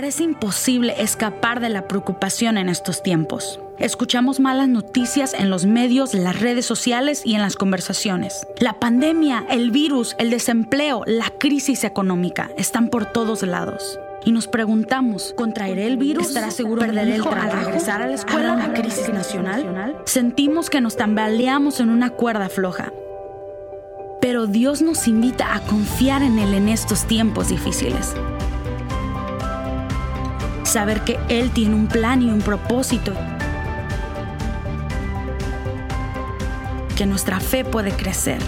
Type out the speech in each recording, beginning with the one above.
Parece imposible escapar de la preocupación en estos tiempos. Escuchamos malas noticias en los medios, las redes sociales y en las conversaciones. La pandemia, el virus, el desempleo, la crisis económica están por todos lados. Y nos preguntamos, ¿contraeré el virus? ¿Estará seguro perder el trabajo al regresar a la escuela? ¿Una crisis nacional? Sentimos que nos tambaleamos en una cuerda floja. Pero Dios nos invita a confiar en Él en estos tiempos difíciles. Saber que Él tiene un plan y un propósito. Que nuestra fe puede crecer,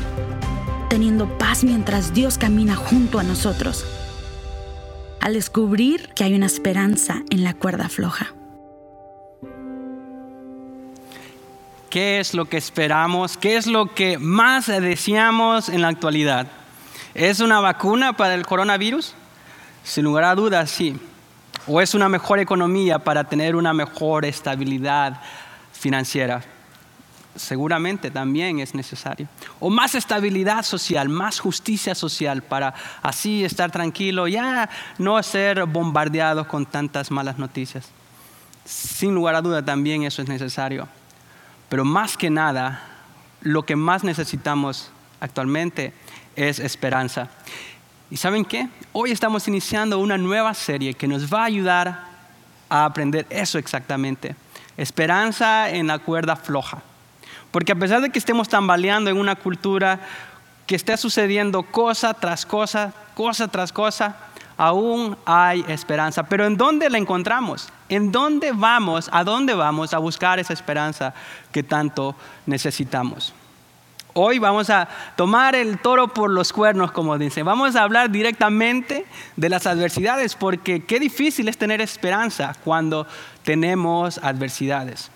teniendo paz mientras Dios camina junto a nosotros al descubrir que hay una esperanza en la cuerda floja. ¿Qué es lo que esperamos? ¿Qué es lo que más deseamos en la actualidad? ¿Es una vacuna para el coronavirus? Sin lugar a dudas, sí. ¿O es una mejor economía para tener una mejor estabilidad financiera? seguramente también es necesario. O más estabilidad social, más justicia social para así estar tranquilo, ya no ser bombardeado con tantas malas noticias. Sin lugar a duda también eso es necesario. Pero más que nada, lo que más necesitamos actualmente es esperanza. ¿Y saben qué? Hoy estamos iniciando una nueva serie que nos va a ayudar a aprender eso exactamente. Esperanza en la cuerda floja. Porque a pesar de que estemos tambaleando en una cultura que está sucediendo cosa tras cosa, cosa tras cosa, aún hay esperanza. Pero ¿en dónde la encontramos? ¿En dónde vamos? ¿A dónde vamos a buscar esa esperanza que tanto necesitamos? Hoy vamos a tomar el toro por los cuernos, como dice. Vamos a hablar directamente de las adversidades, porque qué difícil es tener esperanza cuando tenemos adversidades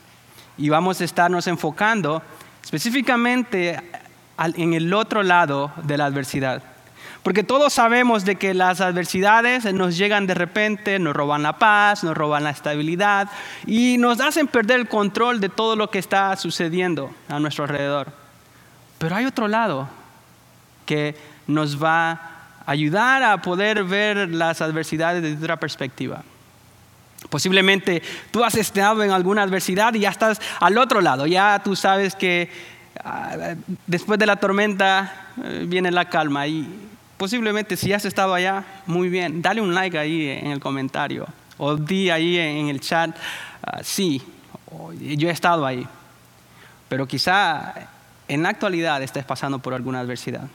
y vamos a estarnos enfocando específicamente en el otro lado de la adversidad. Porque todos sabemos de que las adversidades nos llegan de repente, nos roban la paz, nos roban la estabilidad y nos hacen perder el control de todo lo que está sucediendo a nuestro alrededor. Pero hay otro lado que nos va a ayudar a poder ver las adversidades desde otra perspectiva. Posiblemente tú has estado en alguna adversidad y ya estás al otro lado, ya tú sabes que ah, después de la tormenta eh, viene la calma y posiblemente si has estado allá, muy bien, dale un like ahí en el comentario o di ahí en el chat, ah, sí, yo he estado ahí, pero quizá en la actualidad estés pasando por alguna adversidad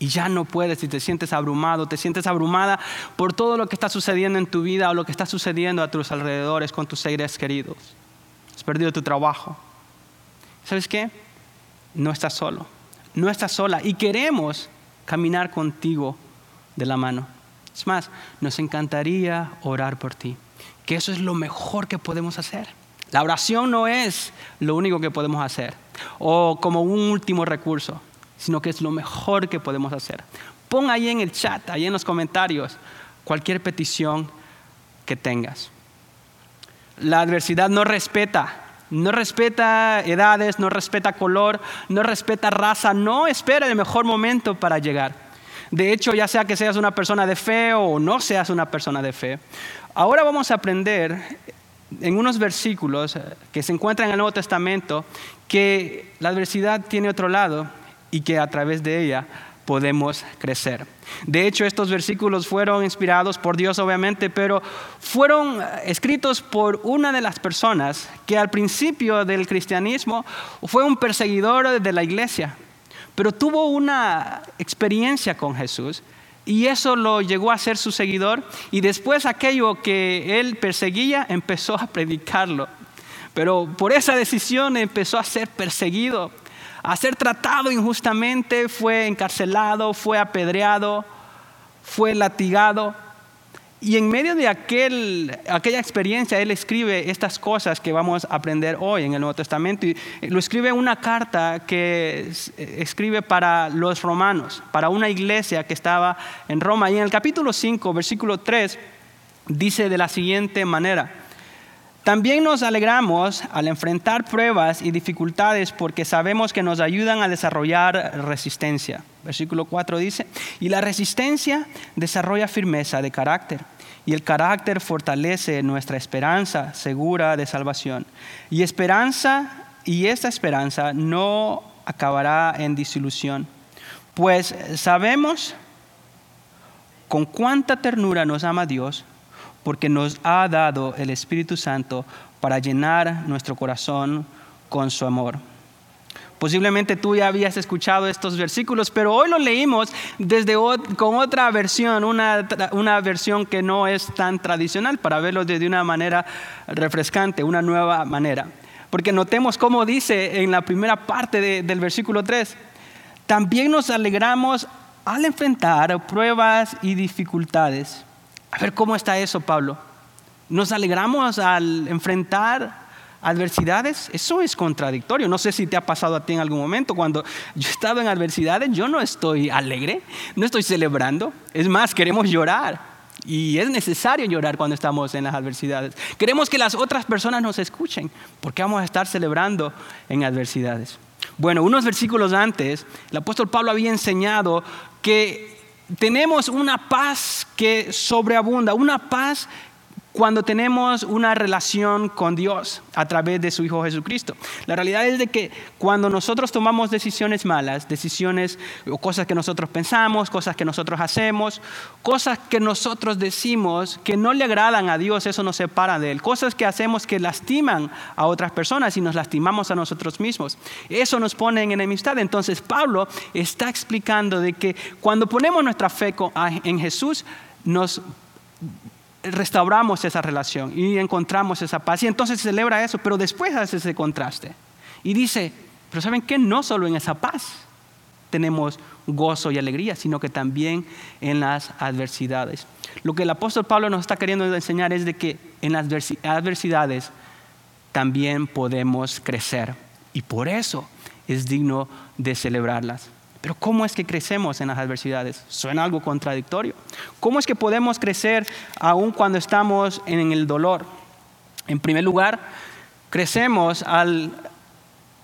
y ya no puedes y te sientes abrumado, te sientes abrumada por todo lo que está sucediendo en tu vida o lo que está sucediendo a tus alrededores con tus seres queridos. Has perdido tu trabajo. ¿Sabes qué? No estás solo, no estás sola y queremos caminar contigo de la mano. Es más, nos encantaría orar por ti, que eso es lo mejor que podemos hacer. La oración no es lo único que podemos hacer o como un último recurso sino que es lo mejor que podemos hacer. Pon ahí en el chat, ahí en los comentarios, cualquier petición que tengas. La adversidad no respeta, no respeta edades, no respeta color, no respeta raza, no espera el mejor momento para llegar. De hecho, ya sea que seas una persona de fe o no seas una persona de fe, ahora vamos a aprender en unos versículos que se encuentran en el Nuevo Testamento que la adversidad tiene otro lado y que a través de ella podemos crecer. De hecho, estos versículos fueron inspirados por Dios, obviamente, pero fueron escritos por una de las personas que al principio del cristianismo fue un perseguidor de la iglesia, pero tuvo una experiencia con Jesús y eso lo llegó a ser su seguidor y después aquello que él perseguía empezó a predicarlo. Pero por esa decisión empezó a ser perseguido a ser tratado injustamente, fue encarcelado, fue apedreado, fue latigado. Y en medio de aquella experiencia, él escribe estas cosas que vamos a aprender hoy en el Nuevo Testamento. Y lo escribe una carta que escribe para los romanos, para una iglesia que estaba en Roma. Y en el capítulo 5, versículo 3, dice de la siguiente manera. También nos alegramos al enfrentar pruebas y dificultades porque sabemos que nos ayudan a desarrollar resistencia. Versículo 4 dice, y la resistencia desarrolla firmeza de carácter, y el carácter fortalece nuestra esperanza segura de salvación. Y esperanza, y esta esperanza no acabará en disilusión, pues sabemos con cuánta ternura nos ama Dios, porque nos ha dado el Espíritu Santo para llenar nuestro corazón con su amor. Posiblemente tú ya habías escuchado estos versículos, pero hoy los leímos desde con otra versión, una, una versión que no es tan tradicional, para verlo de una manera refrescante, una nueva manera. Porque notemos cómo dice en la primera parte del versículo 3, también nos alegramos al enfrentar pruebas y dificultades. A ver cómo está eso, Pablo. Nos alegramos al enfrentar adversidades, eso es contradictorio. No sé si te ha pasado a ti en algún momento. Cuando yo he estado en adversidades, yo no estoy alegre, no estoy celebrando. Es más, queremos llorar. Y es necesario llorar cuando estamos en las adversidades. Queremos que las otras personas nos escuchen, porque vamos a estar celebrando en adversidades. Bueno, unos versículos antes, el apóstol Pablo había enseñado que tenemos una paz que sobreabunda, una paz cuando tenemos una relación con Dios a través de su Hijo Jesucristo. La realidad es de que cuando nosotros tomamos decisiones malas, decisiones o cosas que nosotros pensamos, cosas que nosotros hacemos, cosas que nosotros decimos que no le agradan a Dios, eso nos separa de Él. Cosas que hacemos que lastiman a otras personas y nos lastimamos a nosotros mismos. Eso nos pone en enemistad. Entonces Pablo está explicando de que cuando ponemos nuestra fe en Jesús, nos restauramos esa relación y encontramos esa paz. Y entonces celebra eso, pero después hace ese contraste. Y dice, pero ¿saben qué? No solo en esa paz tenemos gozo y alegría, sino que también en las adversidades. Lo que el apóstol Pablo nos está queriendo enseñar es de que en las adversidades también podemos crecer. Y por eso es digno de celebrarlas. Pero ¿cómo es que crecemos en las adversidades? Suena algo contradictorio. ¿Cómo es que podemos crecer aún cuando estamos en el dolor? En primer lugar, crecemos al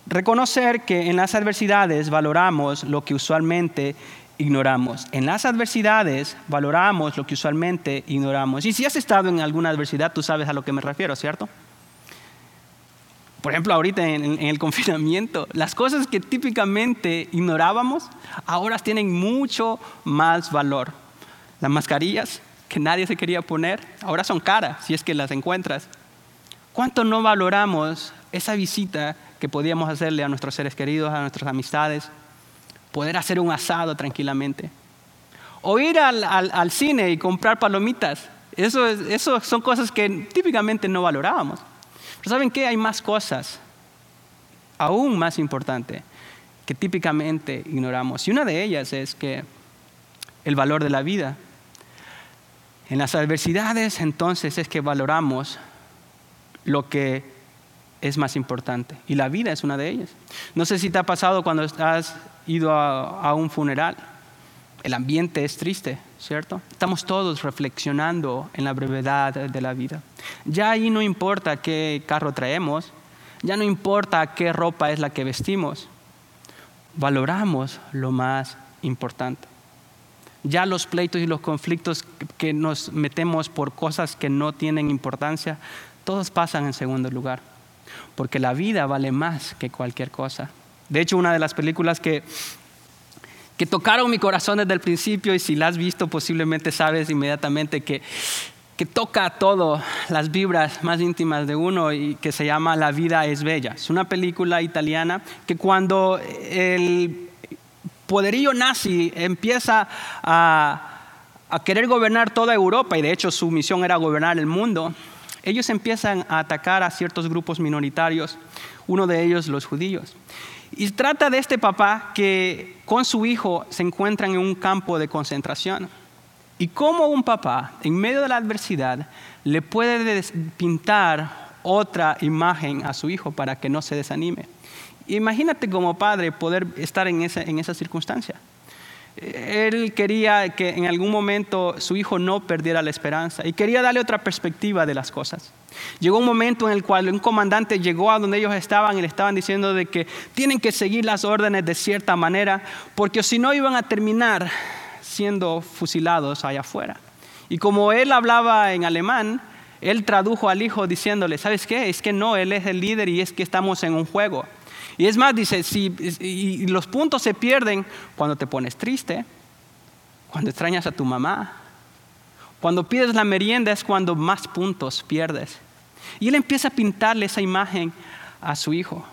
reconocer que en las adversidades valoramos lo que usualmente ignoramos. En las adversidades valoramos lo que usualmente ignoramos. Y si has estado en alguna adversidad, tú sabes a lo que me refiero, ¿cierto? Por ejemplo, ahorita en, el confinamiento, las cosas que típicamente ignorábamos, ahora tienen mucho más valor. Las mascarillas que nadie se quería poner, ahora son caras si es que las encuentras. ¿Cuánto no valoramos esa visita que podíamos hacerle a nuestros seres queridos, a nuestras amistades? Poder hacer un asado tranquilamente. O ir al, cine y comprar palomitas. Eso, eso son cosas que típicamente no valorábamos. ¿Saben qué? Hay más cosas, aún más importantes, que típicamente ignoramos. Y una de ellas es que el valor de la vida. En las adversidades entonces es que valoramos lo que es más importante. Y la vida es una de ellas. No sé si te ha pasado cuando has ido a, un funeral. El ambiente es triste, ¿cierto? Estamos todos reflexionando en la brevedad de la vida. Ya ahí no importa qué carro traemos, ya no importa qué ropa es la que vestimos, valoramos lo más importante. Ya los pleitos y los conflictos que nos metemos por cosas que no tienen importancia, todos pasan en segundo lugar, porque la vida vale más que cualquier cosa. De hecho, una de las películas que que tocaron mi corazón desde el principio y si la has visto posiblemente sabes inmediatamente que, que toca todo, las vibras más íntimas de uno y que se llama La vida es bella. Es una película italiana que cuando el poderío nazi empieza a, a querer gobernar toda Europa y de hecho su misión era gobernar el mundo, ellos empiezan a atacar a ciertos grupos minoritarios, uno de ellos los judíos. Y trata de este papá que con su hijo se encuentran en un campo de concentración. Y cómo un papá, en medio de la adversidad, le puede pintar otra imagen a su hijo para que no se desanime. Imagínate como padre poder estar en esa, en esa circunstancia. Él quería que en algún momento su hijo no perdiera la esperanza y quería darle otra perspectiva de las cosas. Llegó un momento en el cual un comandante llegó a donde ellos estaban y le estaban diciendo de que tienen que seguir las órdenes de cierta manera porque si no iban a terminar siendo fusilados allá afuera. Y como él hablaba en alemán, él tradujo al hijo diciéndole, ¿sabes qué? Es que no, él es el líder y es que estamos en un juego. Y es más, dice, si los puntos se pierden cuando te pones triste, cuando extrañas a tu mamá, cuando pides la merienda es cuando más puntos pierdes. Y él empieza a pintarle esa imagen a su hijo,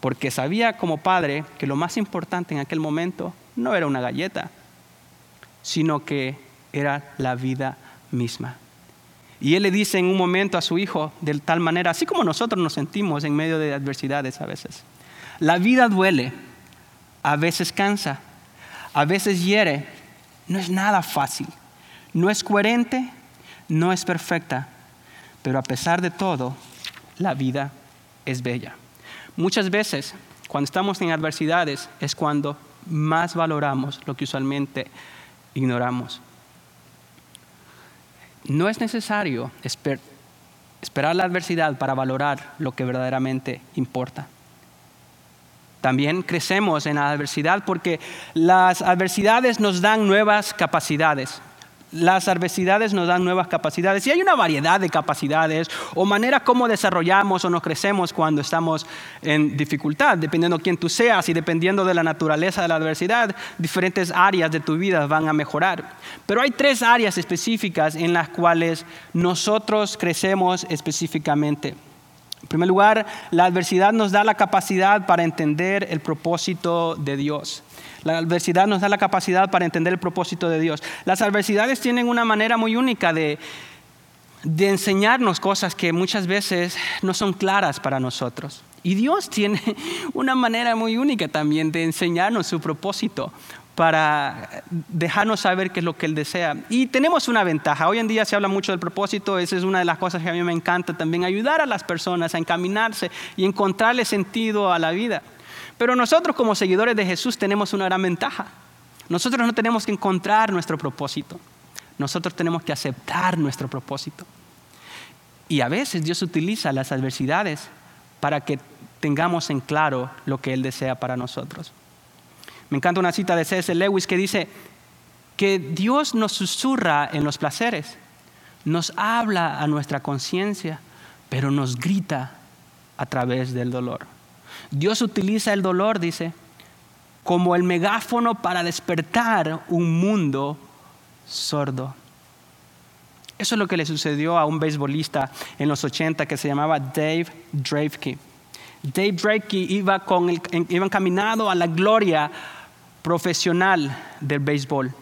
porque sabía como padre que lo más importante en aquel momento no era una galleta, sino que era la vida misma. Y él le dice en un momento a su hijo de tal manera, así como nosotros nos sentimos en medio de adversidades a veces. La vida duele, a veces cansa, a veces hiere, no es nada fácil, no es coherente, no es perfecta, pero a pesar de todo, la vida es bella. Muchas veces, cuando estamos en adversidades, es cuando más valoramos lo que usualmente ignoramos. No es necesario esperar la adversidad para valorar lo que verdaderamente importa. También crecemos en la adversidad porque las adversidades nos dan nuevas capacidades. Las adversidades nos dan nuevas capacidades y hay una variedad de capacidades o maneras como desarrollamos o nos crecemos cuando estamos en dificultad, dependiendo de quién tú seas y dependiendo de la naturaleza de la adversidad, diferentes áreas de tu vida van a mejorar. Pero hay tres áreas específicas en las cuales nosotros crecemos específicamente. En primer lugar, la adversidad nos da la capacidad para entender el propósito de Dios. La adversidad nos da la capacidad para entender el propósito de Dios. Las adversidades tienen una manera muy única de, enseñarnos cosas que muchas veces no son claras para nosotros. Y Dios tiene una manera muy única también de enseñarnos su propósito para dejarnos saber qué es lo que Él desea. Y tenemos una ventaja. Hoy en día se habla mucho del propósito, esa es una de las cosas que a mí me encanta también, ayudar a las personas a encaminarse y encontrarle sentido a la vida. Pero nosotros como seguidores de Jesús tenemos una gran ventaja. Nosotros no tenemos que encontrar nuestro propósito, nosotros tenemos que aceptar nuestro propósito. Y a veces Dios utiliza las adversidades para que tengamos en claro lo que Él desea para nosotros. Me encanta una cita de C.S. Lewis que dice que Dios nos susurra en los placeres, nos habla a nuestra conciencia, pero nos grita a través del dolor. Dios utiliza el dolor, dice, como el megáfono para despertar un mundo sordo. Eso es lo que le sucedió a un beisbolista en los 80 que se llamaba Dave Dravke. Dave Dravke iba, con iba encaminado a la gloria profesional del béisbol.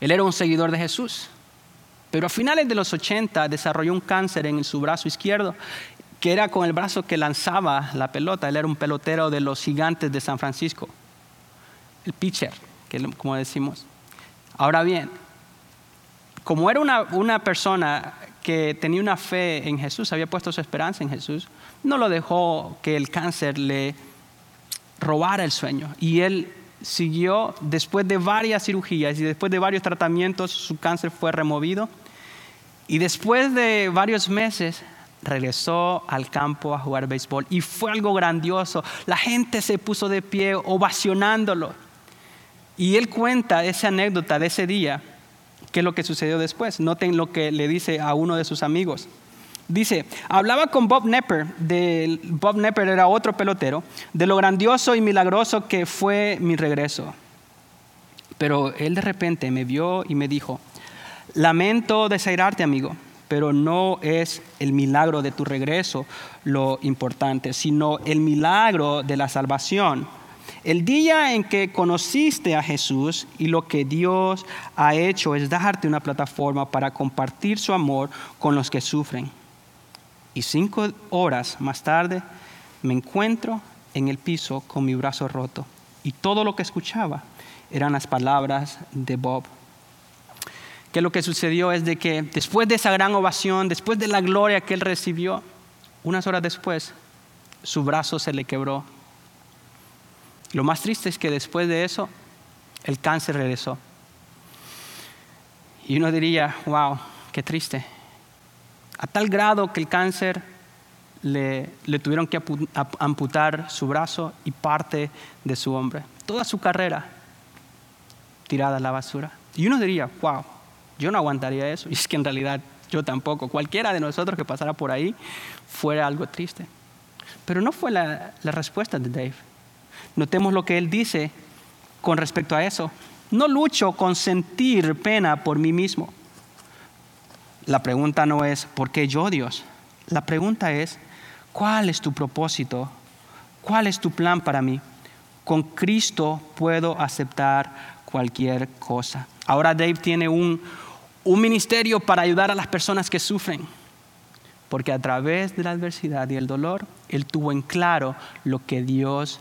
Él era un seguidor de Jesús, pero a finales de los 80 desarrolló un cáncer en su brazo izquierdo, que era con el brazo que lanzaba la pelota. Él era un pelotero de los gigantes de San Francisco, el pitcher, como decimos. Ahora bien, como era una, una persona que tenía una fe en Jesús, había puesto su esperanza en Jesús, no lo dejó que el cáncer le robara el sueño. Y él siguió, después de varias cirugías y después de varios tratamientos, su cáncer fue removido. Y después de varios meses regresó al campo a jugar béisbol. Y fue algo grandioso. La gente se puso de pie ovacionándolo. Y él cuenta esa anécdota de ese día, qué es lo que sucedió después. Noten lo que le dice a uno de sus amigos. Dice, hablaba con Bob Nepper, Bob Nepper era otro pelotero, de lo grandioso y milagroso que fue mi regreso. Pero él de repente me vio y me dijo, lamento desairarte amigo, pero no es el milagro de tu regreso lo importante, sino el milagro de la salvación. El día en que conociste a Jesús y lo que Dios ha hecho es darte una plataforma para compartir su amor con los que sufren. Y cinco horas más tarde me encuentro en el piso con mi brazo roto. Y todo lo que escuchaba eran las palabras de Bob. Que lo que sucedió es de que después de esa gran ovación, después de la gloria que él recibió, unas horas después, su brazo se le quebró. Lo más triste es que después de eso, el cáncer regresó. Y uno diría, wow, qué triste a tal grado que el cáncer le, tuvieron que amputar su brazo y parte de su hombro. Toda su carrera tirada a la basura. Y uno diría, wow, Yo no aguantaría eso. Y es que en realidad yo tampoco. Cualquiera de nosotros que pasara por ahí fuera algo triste. Pero no fue la, la respuesta de Dave. Notemos lo que él dice con respecto a eso. No lucho con sentir pena por mí mismo. La pregunta no es, ¿por qué yo Dios? La pregunta es, ¿cuál es tu propósito? ¿Cuál es tu plan para mí? Con Cristo puedo aceptar cualquier cosa. Ahora Dave tiene un, un ministerio para ayudar a las personas que sufren, porque a través de la adversidad y el dolor, él tuvo en claro lo que Dios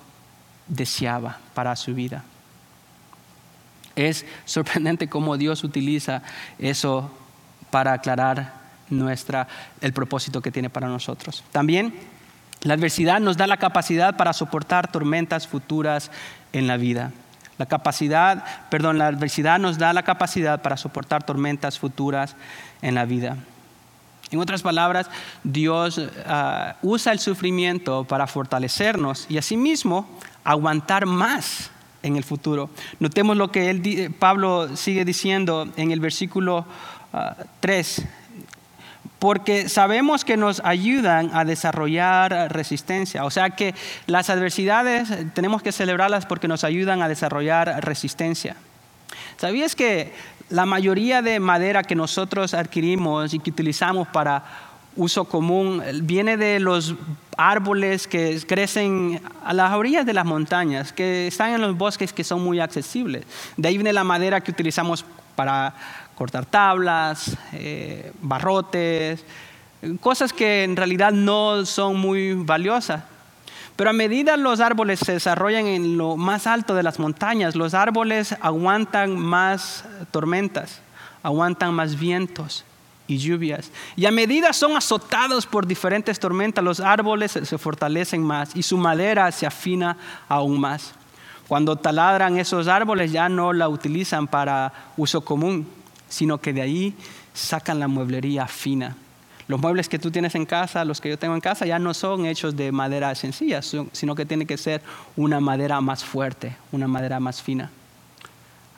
deseaba para su vida. Es sorprendente cómo Dios utiliza eso para aclarar nuestra, el propósito que tiene para nosotros. También la adversidad nos da la capacidad para soportar tormentas futuras en la vida. La capacidad, perdón, la adversidad nos da la capacidad para soportar tormentas futuras en la vida. En otras palabras, Dios ah, usa el sufrimiento para fortalecernos y asimismo aguantar más en el futuro. Notemos lo que Pablo sigue diciendo en el versículo 3. Porque sabemos que nos ayudan a desarrollar resistencia. O sea que las adversidades tenemos que celebrarlas porque nos ayudan a desarrollar resistencia. ¿Sabías que la mayoría de madera que nosotros adquirimos y que utilizamos para uso común viene de los árboles que crecen a las orillas de las montañas, que están en los bosques que son muy accesibles. De ahí viene la madera que utilizamos para cortar tablas, eh, barrotes, cosas que en realidad no son muy valiosas. Pero a medida los árboles se desarrollan en lo más alto de las montañas, los árboles aguantan más tormentas, aguantan más vientos y lluvias. Y a medida son azotados por diferentes tormentas, los árboles se fortalecen más y su madera se afina aún más. Cuando taladran esos árboles ya no la utilizan para uso común, sino que de ahí sacan la mueblería fina. Los muebles que tú tienes en casa, los que yo tengo en casa, ya no son hechos de madera sencilla, sino que tiene que ser una madera más fuerte, una madera más fina.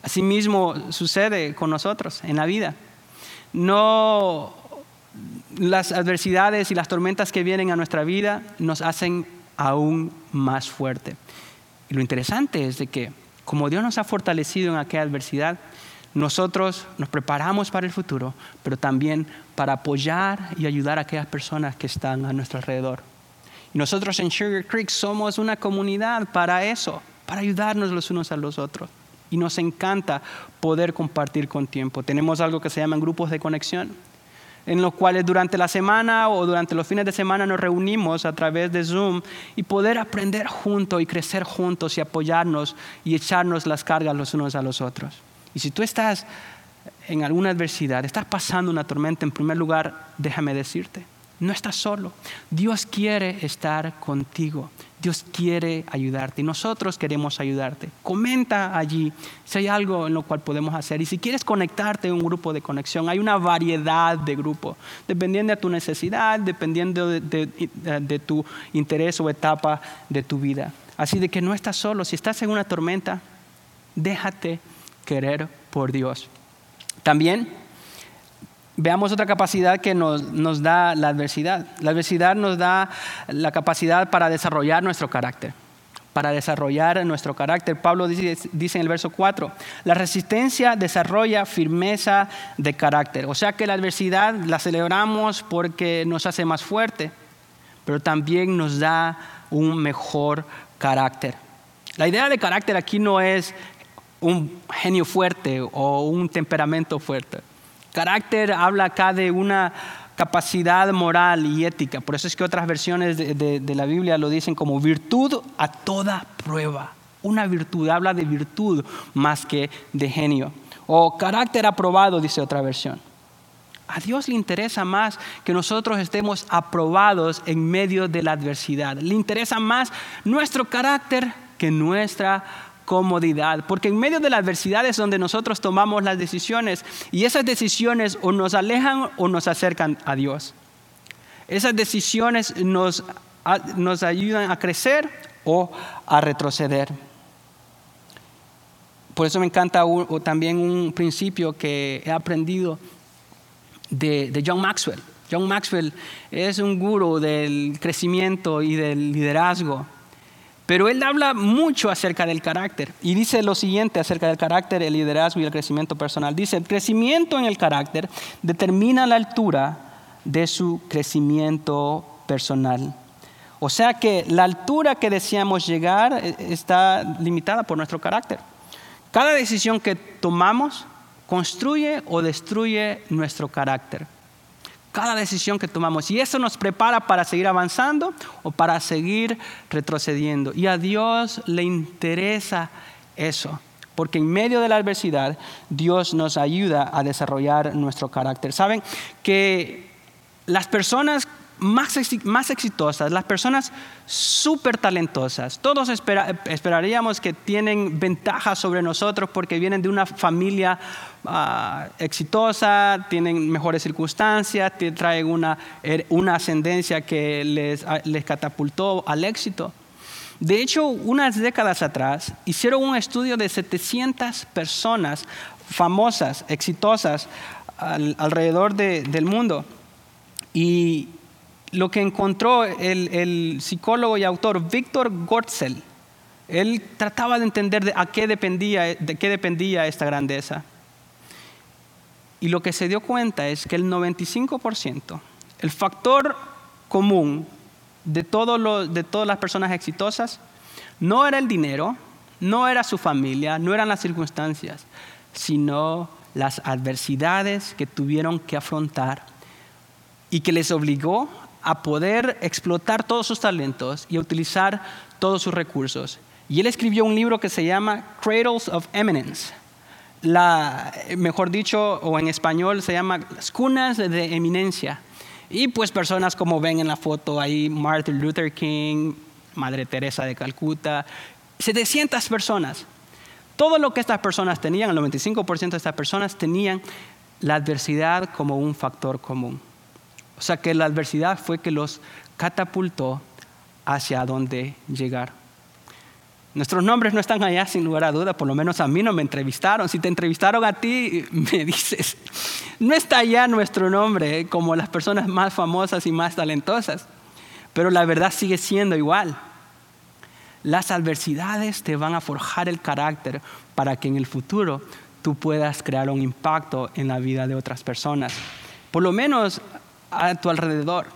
Asimismo sucede con nosotros en la vida. No las adversidades y las tormentas que vienen a nuestra vida nos hacen aún más fuerte. Y lo interesante es de que como Dios nos ha fortalecido en aquella adversidad, nosotros nos preparamos para el futuro, pero también para apoyar y ayudar a aquellas personas que están a nuestro alrededor. Y nosotros en Sugar Creek somos una comunidad para eso, para ayudarnos los unos a los otros. Y nos encanta poder compartir con tiempo. Tenemos algo que se llaman grupos de conexión, en los cuales durante la semana o durante los fines de semana nos reunimos a través de Zoom y poder aprender juntos y crecer juntos y apoyarnos y echarnos las cargas los unos a los otros. Y si tú estás en alguna adversidad, estás pasando una tormenta, en primer lugar, déjame decirte, no estás solo. Dios quiere estar contigo. Dios quiere ayudarte y nosotros queremos ayudarte. Comenta allí si hay algo en lo cual podemos hacer. Y si quieres conectarte en un grupo de conexión, hay una variedad de grupos, dependiendo de tu necesidad, dependiendo de, de tu interés o etapa de tu vida. Así de que no estás solo. Si estás en una tormenta, déjate querer por Dios. También veamos otra capacidad que nos, da la adversidad. La adversidad nos da la capacidad para desarrollar nuestro carácter para desarrollar nuestro carácter. Pablo dice, dice, en el verso 4, la resistencia desarrolla firmeza de carácter. O sea que la adversidad la celebramos porque nos hace más fuerte, pero también nos da un mejor carácter. La idea de carácter aquí no es un genio fuerte o un temperamento fuerte. Carácter habla acá de una capacidad moral y ética. Por eso es que otras versiones de, la Biblia lo dicen como virtud a toda prueba. Una virtud, habla de virtud más que de genio. O carácter aprobado, dice otra versión. A Dios le interesa más que nosotros estemos aprobados en medio de la adversidad. Le interesa más nuestro carácter que nuestra comodidad, porque en medio de la adversidad es donde nosotros tomamos las decisiones y esas decisiones o nos alejan o nos acercan a Dios. Esas decisiones nos, nos ayudan a crecer o a retroceder. Por eso me encanta también un principio que he aprendido de, John Maxwell. John Maxwell es un gurú del crecimiento y del liderazgo. Pero él habla mucho acerca del carácter y dice lo siguiente acerca del carácter, el liderazgo y el crecimiento personal. Dice, el crecimiento en el carácter determina la altura de su crecimiento personal. O sea que la altura que deseamos llegar eh, está limitada por nuestro carácter. Cada decisión que tomamos construye o destruye nuestro carácter. Cada decisión que tomamos. Y eso nos prepara para seguir avanzando o para seguir retrocediendo. Y a Dios le interesa eso. Porque en medio de la adversidad, Dios nos ayuda a desarrollar nuestro carácter. Saben que las personas más, más exitosas, las personas súper talentosas. Todos esperaríamos que tienen ventajas sobre nosotros porque vienen de una familia ah, exitosa, tienen mejores circunstancias, traen una, una ascendencia que les, les catapultó al éxito. De hecho, unas décadas atrás hicieron un estudio de 700 personas famosas, exitosas alrededor del mundo. Y lo que encontró el, psicólogo y autor Víctor Gortzel, él trataba de entender de, a qué dependía, de qué dependía esta grandeza. Y lo que se dio cuenta es que el 95%, el factor común de, de todas las personas exitosas, no era el dinero, no era su familia, no eran las circunstancias, sino las adversidades que tuvieron que afrontar y que les obligó a poder explotar todos sus talentos y a utilizar todos sus recursos. Y él escribió un libro que se llama Cradles of Eminence. La, mejor dicho, o en español se llama Las cunas de eminencia. Y pues personas como ven en la foto ahí, Martin Luther King, Madre Teresa de Calcuta, 700 personas. Todo lo que estas personas tenían, el 95% de estas personas tenían la adversidad como un factor común. O sea que la adversidad fue que los catapultó hacia donde llegar. Nuestros nombres no están allá sin lugar a duda, por lo menos a mí no me entrevistaron. Si te entrevistaron a ti, me dices, no está allá nuestro nombre ¿eh? como las personas más famosas y más talentosas, pero la verdad sigue siendo igual. Las adversidades te van a forjar el carácter para que en el futuro tú puedas crear un impacto en la vida de otras personas. Por lo menos a tu alrededor,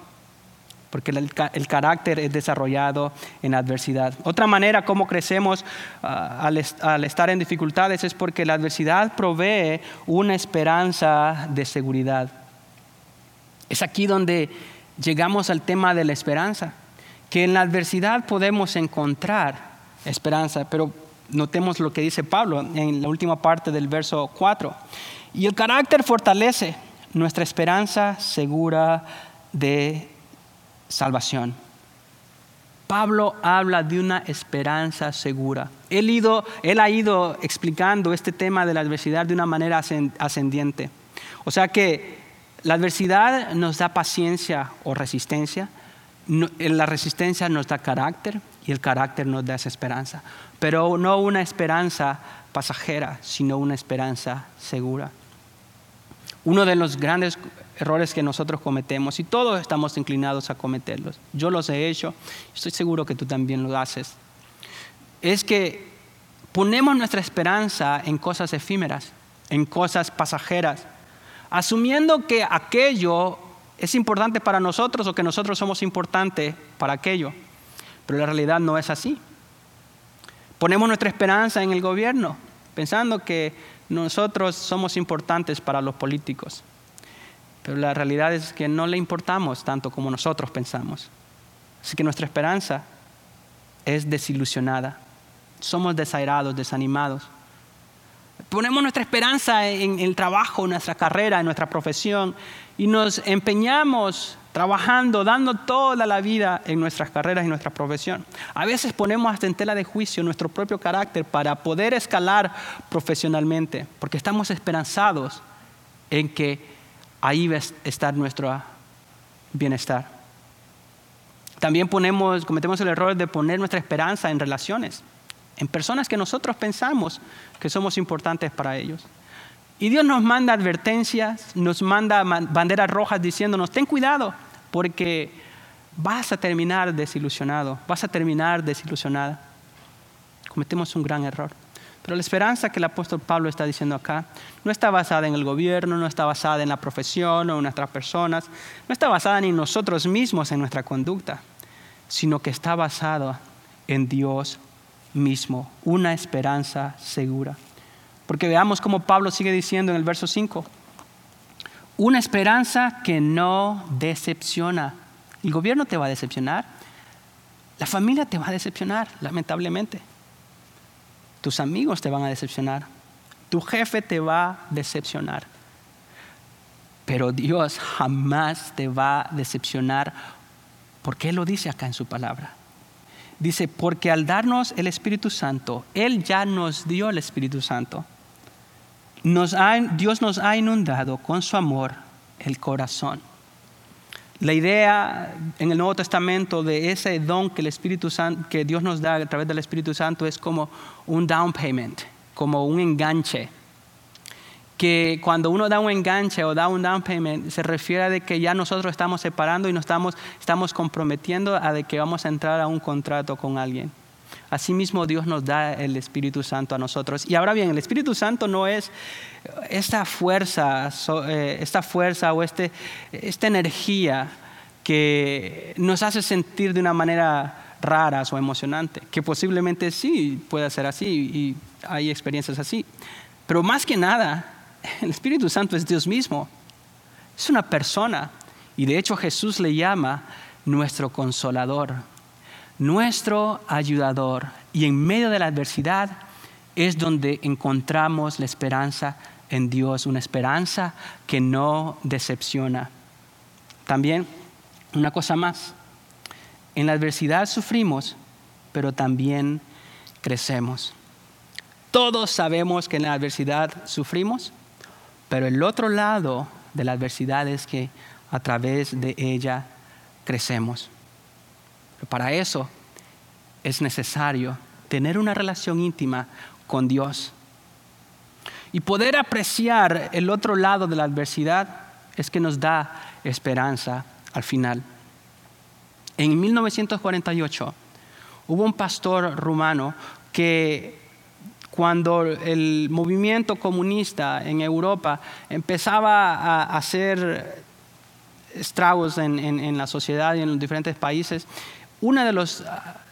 porque el, carácter es desarrollado en adversidad. Otra manera como crecemos ah, al, estar en dificultades es porque la adversidad provee una esperanza de seguridad. Es aquí donde llegamos al tema de la esperanza, que en la adversidad podemos encontrar esperanza, pero notemos lo que dice Pablo en la última parte del verso 4. Y el carácter fortalece nuestra esperanza segura de salvación. Pablo habla de una esperanza segura. Él, ha ido explicando este tema de la adversidad de una manera ascendiente. O sea que la adversidad nos da paciencia o resistencia, la resistencia nos da carácter y el carácter nos da esperanza. Pero no una esperanza pasajera, sino una esperanza segura. Uno de los grandes errores que nosotros cometemos, y todos estamos inclinados a cometerlos, yo los he hecho, estoy seguro que tú también lo haces, es que ponemos nuestra esperanza en cosas efímeras, en cosas pasajeras, asumiendo que aquello es importante para nosotros o que nosotros somos importantes para aquello, pero la realidad no es así. Ponemos nuestra esperanza en el gobierno, pensando que nosotros somos importantes para los políticos, pero la realidad es que no le importamos tanto como nosotros pensamos. Así que nuestra esperanza es desilusionada. Somos desairados, desanimados. Ponemos nuestra esperanza en el trabajo, en nuestra carrera, en nuestra profesión y nos empeñamos trabajando, dando toda la vida en nuestras carreras y nuestra profesión. A veces ponemos hasta en tela de juicio nuestro propio carácter para poder escalar profesionalmente, porque estamos esperanzados en que ahí va a estar nuestro bienestar. También ponemos, cometemos el error de poner nuestra esperanza en relaciones. en personas que nosotros pensamos que somos importantes para ellos. Y Dios nos manda advertencias, nos manda banderas rojas diciéndonos, ten cuidado, porque vas a terminar desilusionado, vas a terminar desilusionada. Cometemos un gran error. Pero la esperanza que el apóstol Pablo está diciendo acá no está basada en el gobierno, no está basada en la profesión o en nuestras personas, no está basada ni en nosotros mismos, en nuestra conducta, sino que está basada en Dios mismo, una esperanza segura. Porque veamos cómo Pablo sigue diciendo en el verso 5, una esperanza que no decepciona. El gobierno te va a decepcionar, la familia te va a decepcionar, lamentablemente. Tus amigos te van a decepcionar, tu jefe te va a decepcionar. Pero Dios jamás te va a decepcionar porque Él lo dice acá en su palabra. Dice, porque al darnos el Espíritu Santo, Él ya nos dio el Espíritu Santo. Dios nos ha inundado con su amor el corazón. La idea en el Nuevo Testamento de ese don que, el Espíritu que Dios nos da a través del Espíritu Santo es como un down payment, como un enganche que cuando uno da un enganche o da un down payment, se refiere a de que ya nosotros estamos separando y nos estamos, estamos comprometiendo a de que vamos a entrar a un contrato con alguien. Asimismo, Dios nos da el Espíritu Santo a nosotros. Y ahora bien, el Espíritu Santo no es esta fuerza, eh, esta fuerza o este, esta energía que nos hace sentir de una manera rara o emocionante, que posiblemente sí pueda ser así y hay experiencias así. Pero más que nada, el Espíritu Santo es Dios mismo, es una persona. Y de hecho Jesús le llama nuestro consolador, nuestro ayudador. Y en medio de la adversidad es donde encontramos la esperanza en Dios, una esperanza que no decepciona. También, una cosa más, en la adversidad sufrimos, pero también crecemos. Todos sabemos que en la adversidad sufrimos, pero el otro lado de la adversidad es que a través de ella crecemos. Para eso es necesario tener una relación íntima con Dios. Y poder apreciar el otro lado de la adversidad es que nos da esperanza al final. En 1948 hubo un pastor rumano que cuando el movimiento comunista en Europa empezaba a hacer estragos en, la sociedad y en los diferentes países, uno de los,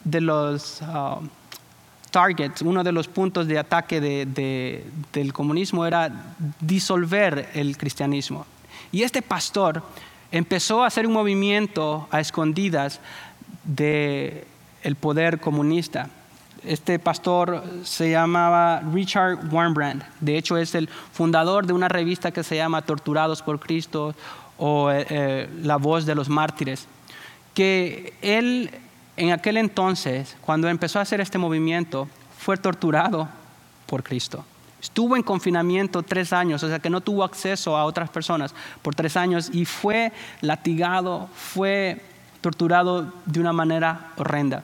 de los uh, targets, uno de los puntos de ataque del comunismo era disolver el cristianismo. Y este pastor empezó a hacer un movimiento a escondidas del poder comunista este pastor se llamaba Richard Warmbrand. De hecho, es el fundador de una revista que se llama Torturados por Cristo o eh, eh, La voz de los mártires. Que él, en aquel entonces, cuando empezó a hacer este movimiento, fue torturado por Cristo. Estuvo en confinamiento tres años, o sea que no tuvo acceso a otras personas por tres años y fue latigado, fue torturado de una manera horrenda.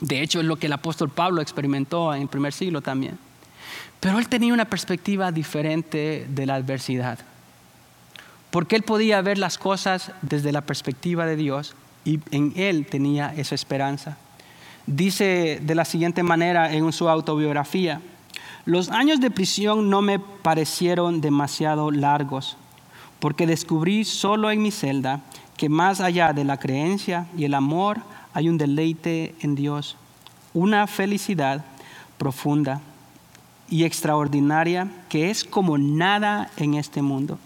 De hecho, es lo que el apóstol Pablo experimentó en el primer siglo también. Pero él tenía una perspectiva diferente de la adversidad. Porque él podía ver las cosas desde la perspectiva de Dios y en él tenía esa esperanza. Dice de la siguiente manera en su autobiografía, los años de prisión no me parecieron demasiado largos, porque descubrí solo en mi celda que más allá de la creencia y el amor, hay un deleite en Dios, una felicidad profunda y extraordinaria que es como nada en este mundo.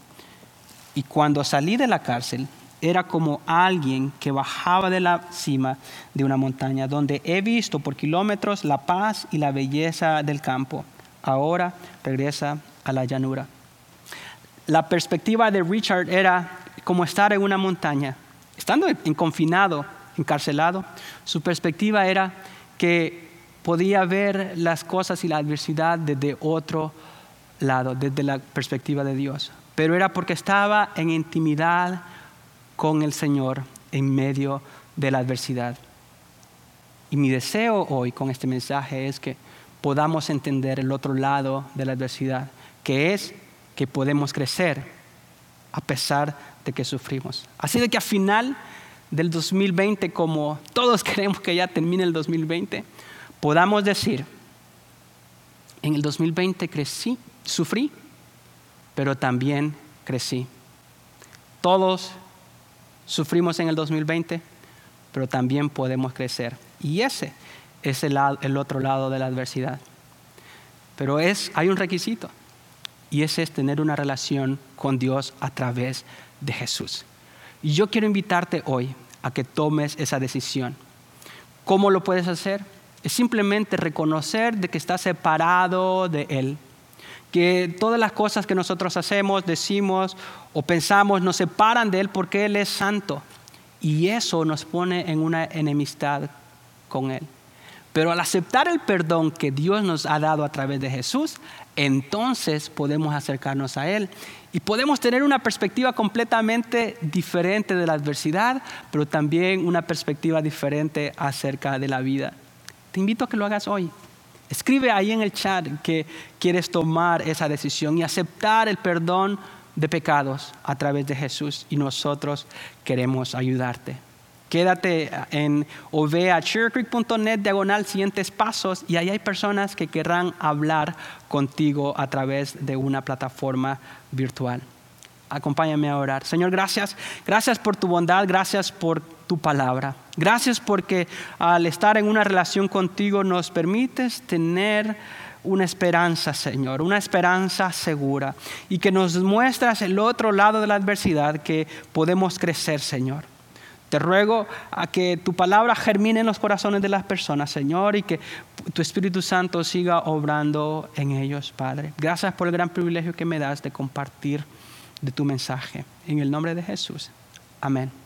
Y cuando salí de la cárcel, era como alguien que bajaba de la cima de una montaña, donde he visto por kilómetros la paz y la belleza del campo. Ahora regresa a la llanura. La perspectiva de Richard era como estar en una montaña, estando en confinado encarcelado, su perspectiva era que podía ver las cosas y la adversidad desde otro lado, desde la perspectiva de Dios. Pero era porque estaba en intimidad con el Señor en medio de la adversidad. Y mi deseo hoy con este mensaje es que podamos entender el otro lado de la adversidad, que es que podemos crecer a pesar de que sufrimos. Así de que a final del 2020, como todos queremos que ya termine el 2020, podamos decir, en el 2020 crecí, sufrí, pero también crecí. Todos sufrimos en el 2020, pero también podemos crecer. Y ese es el, otro lado de la adversidad. Pero es, hay un requisito, y ese es tener una relación con Dios a través de Jesús. Y yo quiero invitarte hoy a que tomes esa decisión. ¿Cómo lo puedes hacer? Es simplemente reconocer de que estás separado de Él. Que todas las cosas que nosotros hacemos, decimos o pensamos nos separan de Él porque Él es santo. Y eso nos pone en una enemistad con Él. Pero al aceptar el perdón que Dios nos ha dado a través de Jesús, entonces podemos acercarnos a Él y podemos tener una perspectiva completamente diferente de la adversidad, pero también una perspectiva diferente acerca de la vida. Te invito a que lo hagas hoy. Escribe ahí en el chat que quieres tomar esa decisión y aceptar el perdón de pecados a través de Jesús y nosotros queremos ayudarte. Quédate en o ve a diagonal siguientes pasos y ahí hay personas que querrán hablar contigo a través de una plataforma virtual. Acompáñame a orar. Señor, gracias. Gracias por tu bondad, gracias por tu palabra. Gracias porque al estar en una relación contigo nos permites tener una esperanza, Señor, una esperanza segura y que nos muestras el otro lado de la adversidad que podemos crecer, Señor. Te ruego a que tu palabra germine en los corazones de las personas, Señor, y que tu Espíritu Santo siga obrando en ellos, Padre. Gracias por el gran privilegio que me das de compartir de tu mensaje. En el nombre de Jesús. Amén.